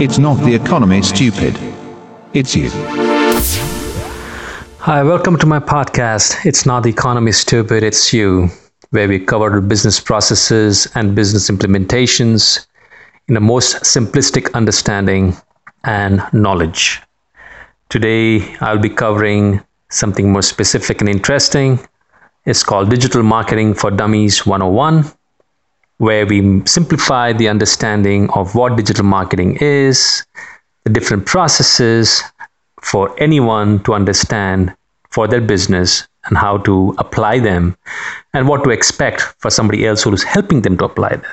It's not the economy, stupid. It's you. Hi, welcome to my podcast. It's not the economy, stupid, it's you, where we cover business processes and business implementations in the most simplistic understanding and knowledge. Today, I'll be covering something more specific and interesting. It's called Digital Marketing for Dummies 101, where we simplify the understanding of what digital marketing is, the different processes for anyone to understand for their business and how to apply them and what to expect for somebody else who is helping them to apply them.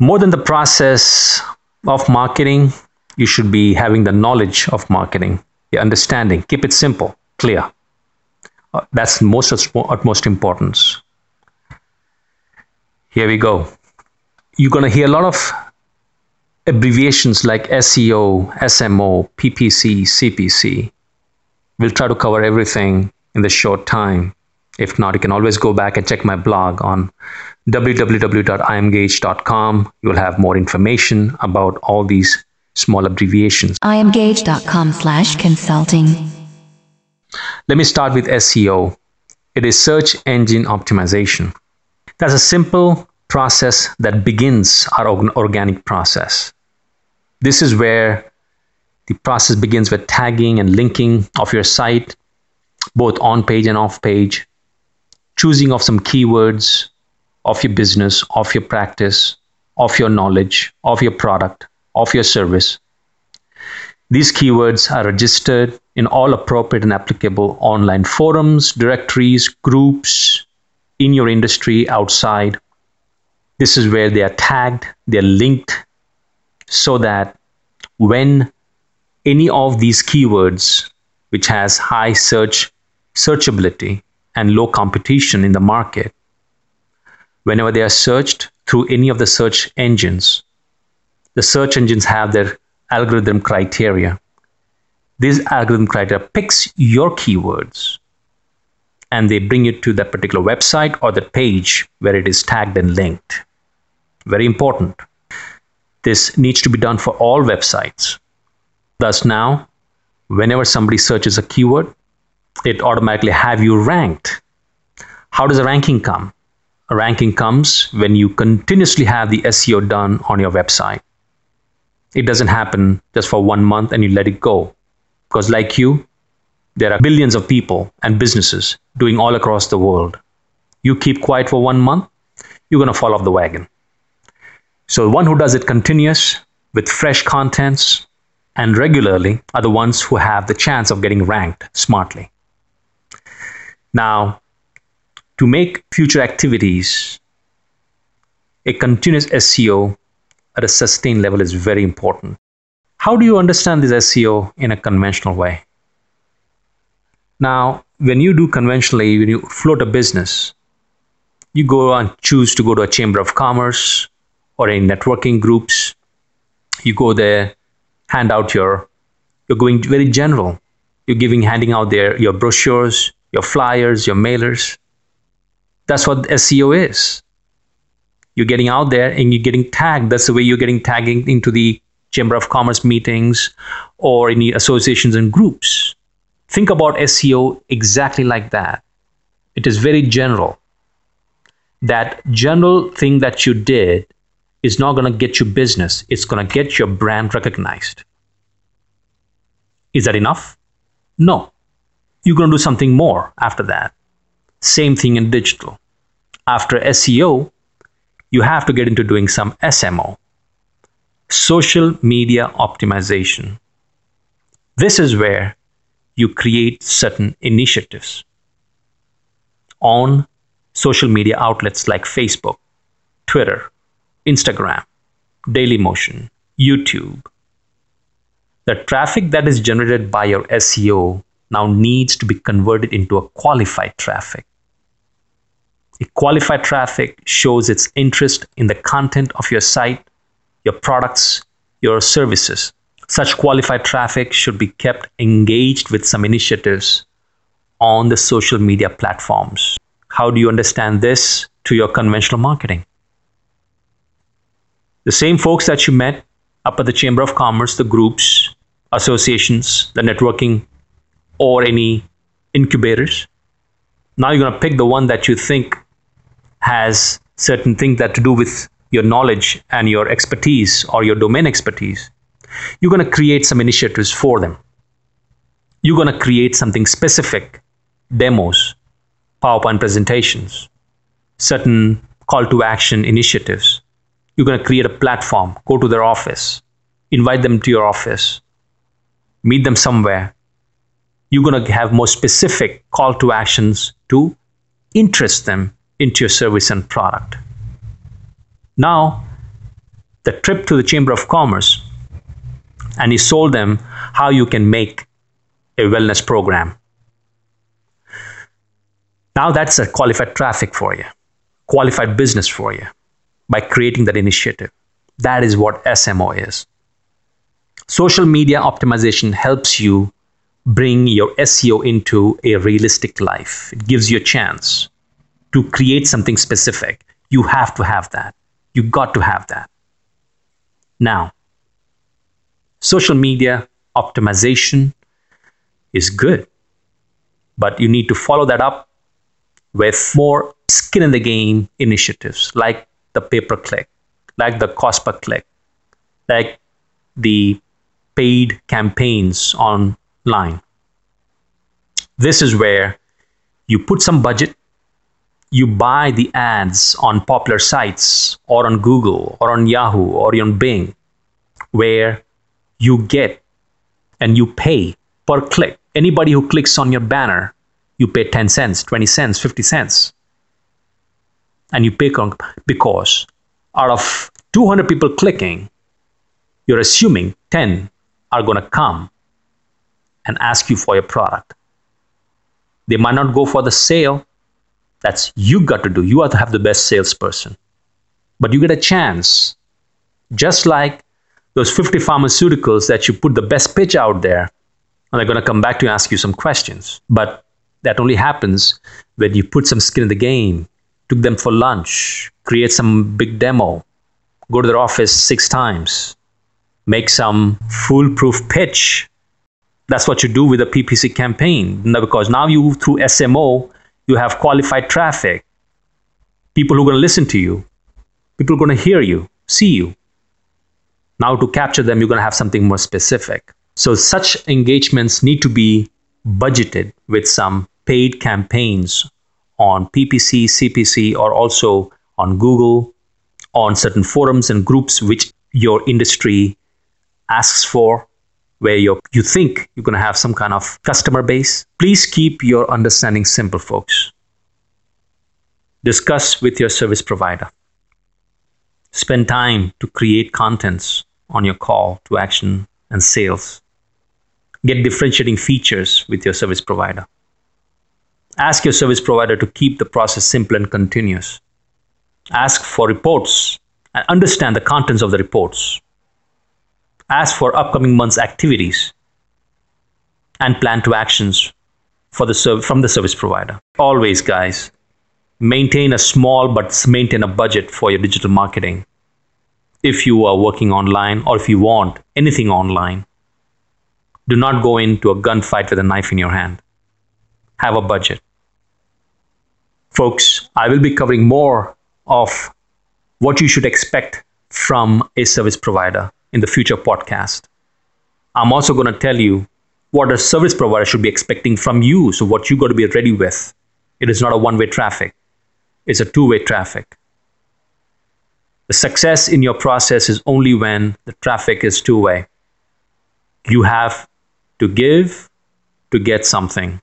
More than the process of marketing, you should be having the knowledge of marketing, the understanding. Keep it simple, clear. Uh, that's most utmost importance. Here we go. You're going to hear a lot of abbreviations like SEO, SMO, PPC, CPC. We'll try to cover everything in the short time. If not, you can always go back and check my blog on www.imgauge.com. You'll have more information about all these small abbreviations. imgauge.com slash consulting. Let me start with SEO. It is search engine optimization. That's a simple process that begins our organic process. This is where the process begins with tagging and linking of your site, both on page and off page, choosing of some keywords of your business, of your practice, of your knowledge, of your product, of your service. These keywords are registered in all appropriate and applicable online forums, directories, groups, in your industry, outside. This is where they are tagged, they're linked, so that when any of these keywords, which has high search searchability and low competition in the market, whenever they are searched through any of the search engines, the search engines have their algorithm criteria. This algorithm criteria picks your keywords and they bring you to that particular website or the page where it is tagged and linked. Very important. This needs to be done for all websites. Thus, now, whenever somebody searches a keyword, it automatically have you ranked. How does a ranking come? A ranking comes when you continuously have the SEO done on your website. It doesn't happen just for one month and you let it go. Because, like you, there are billions of people and businesses doing all across the world. You keep quiet for one month, you're going to fall off the wagon. So, one who does it continuous with fresh contents and regularly are the ones who have the chance of getting ranked smartly. Now, to make future activities a continuous SEO at a sustained level is very important. How do you understand this SEO in a conventional way? Now, when you do conventionally, when you float a business, you go and choose to go to a chamber of commerce or in networking groups. You go there, hand out your, you're going very general. You're giving, handing out there your brochures, your flyers, your mailers. That's what SEO is. You're getting out there and you're getting tagged. That's the way you're getting tagging into the Chamber of Commerce meetings or any associations and groups. Think about SEO exactly like that. It is very general. That general thing that you did is not going to get you business, it's going to get your brand recognized. Is that enough? No. You're going to do something more after that. Same thing in digital. After SEO, you have to get into doing some SMO, social media optimization. This is where you create certain initiatives on social media outlets like Facebook, Twitter, Instagram, Dailymotion, YouTube. The traffic that is generated by your SEO now needs to be converted into a qualified traffic. A qualified traffic shows its interest in the content of your site, your products, your services. Such qualified traffic should be kept engaged with some initiatives on the social media platforms. How do you understand this to your conventional marketing? The same folks that you met up at the Chamber of Commerce, the groups, associations, the networking, or any incubators. Now you're going to pick the one that you think has certain things that to do with your knowledge and your expertise or your domain expertise. You're going to create some initiatives for them. You're going to create something specific, demos, PowerPoint presentations, certain call to action initiatives. You're going to create a platform, go to their office, invite them to your office, meet them somewhere. You're going to have more specific call to actions to interest them into your service and product. Now, the trip to the Chamber of Commerce, and you sold them how you can make a wellness program. Now that's a qualified traffic for you qualified business for you by creating that initiative. That is what SMO is. Social media optimization helps you bring your SEO into a realistic life. It gives you a chance to create something specific. You have to have that. You got to have that. Now, social media optimization is good, but you need to follow that up with more skin in the game initiatives like the pay per click, like the cost per click, like the paid campaigns online. This is where you put some budget, you buy the ads on popular sites or on Google or on Yahoo or on Bing, where you get and you pay per click. Anybody who clicks on your banner you pay 10 cents, 20 cents, 50 cents. And you pay because out of 200 people clicking, you're assuming 10 are going to come and ask you for your product. They might not go for the sale. That's you got to do. You have to have the best salesperson. But you get a chance, just like those 50 pharmaceuticals that you put the best pitch out there, and they're going to come back to ask you some questions. But that only happens when you put some skin in the game, took them for lunch, create some big demo, go to their office six times, make some foolproof pitch. That's what you do with a PPC campaign. Because now you, through SMO, you have qualified traffic, people who are going to listen to you, people are going to hear you, see you. Now, to capture them, you're going to have something more specific. So, such engagements need to be budgeted with some paid campaigns on PPC, CPC, or also on Google, on certain forums and groups which your industry asks for, where you you think you're going to have some kind of customer base. Please keep your understanding simple, folks. Discuss with your service provider. Spend time to create contents on your call to action and sales. Get differentiating features with your service provider. Ask your service provider to keep the process simple and continuous. Ask for reports and understand the contents of the reports. Ask for upcoming month's activities and plan to actions for the serv- from the service provider. Always, guys, maintain a small but maintain a budget for your digital marketing. If you are working online or if you want anything online, do not go into a gunfight with a knife in your hand have a budget. Folks, I will be covering more of what you should expect from a service provider in the future podcast. I'm also going to tell you what a service provider should be expecting from you. So, what you got to be ready with. It is not a one way traffic, it's a two way traffic. The success in your process is only when the traffic is two way. You have to give to get something.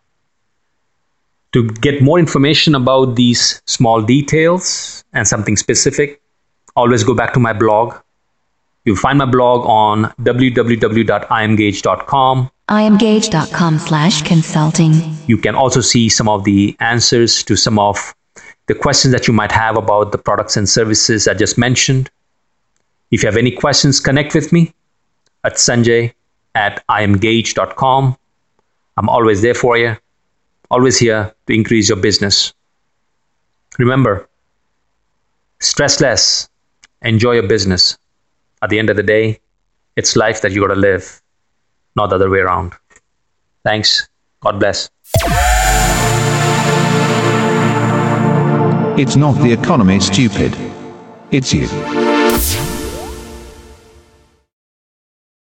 To get more information about these small details and something specific, always go back to my blog. You'll find my blog on www.imgauge.com. imgauge.com slash consulting. You can also see some of the answers to some of the questions that you might have about the products and services I just mentioned. If you have any questions, connect with me at sanjay at imgauge.com. I'm always there for you always here to increase your business. Remember, stress less, enjoy your business. At the end of the day, It's life that you got to live, not the other way around. Thanks. God bless. It's not the economy, stupid. It's you.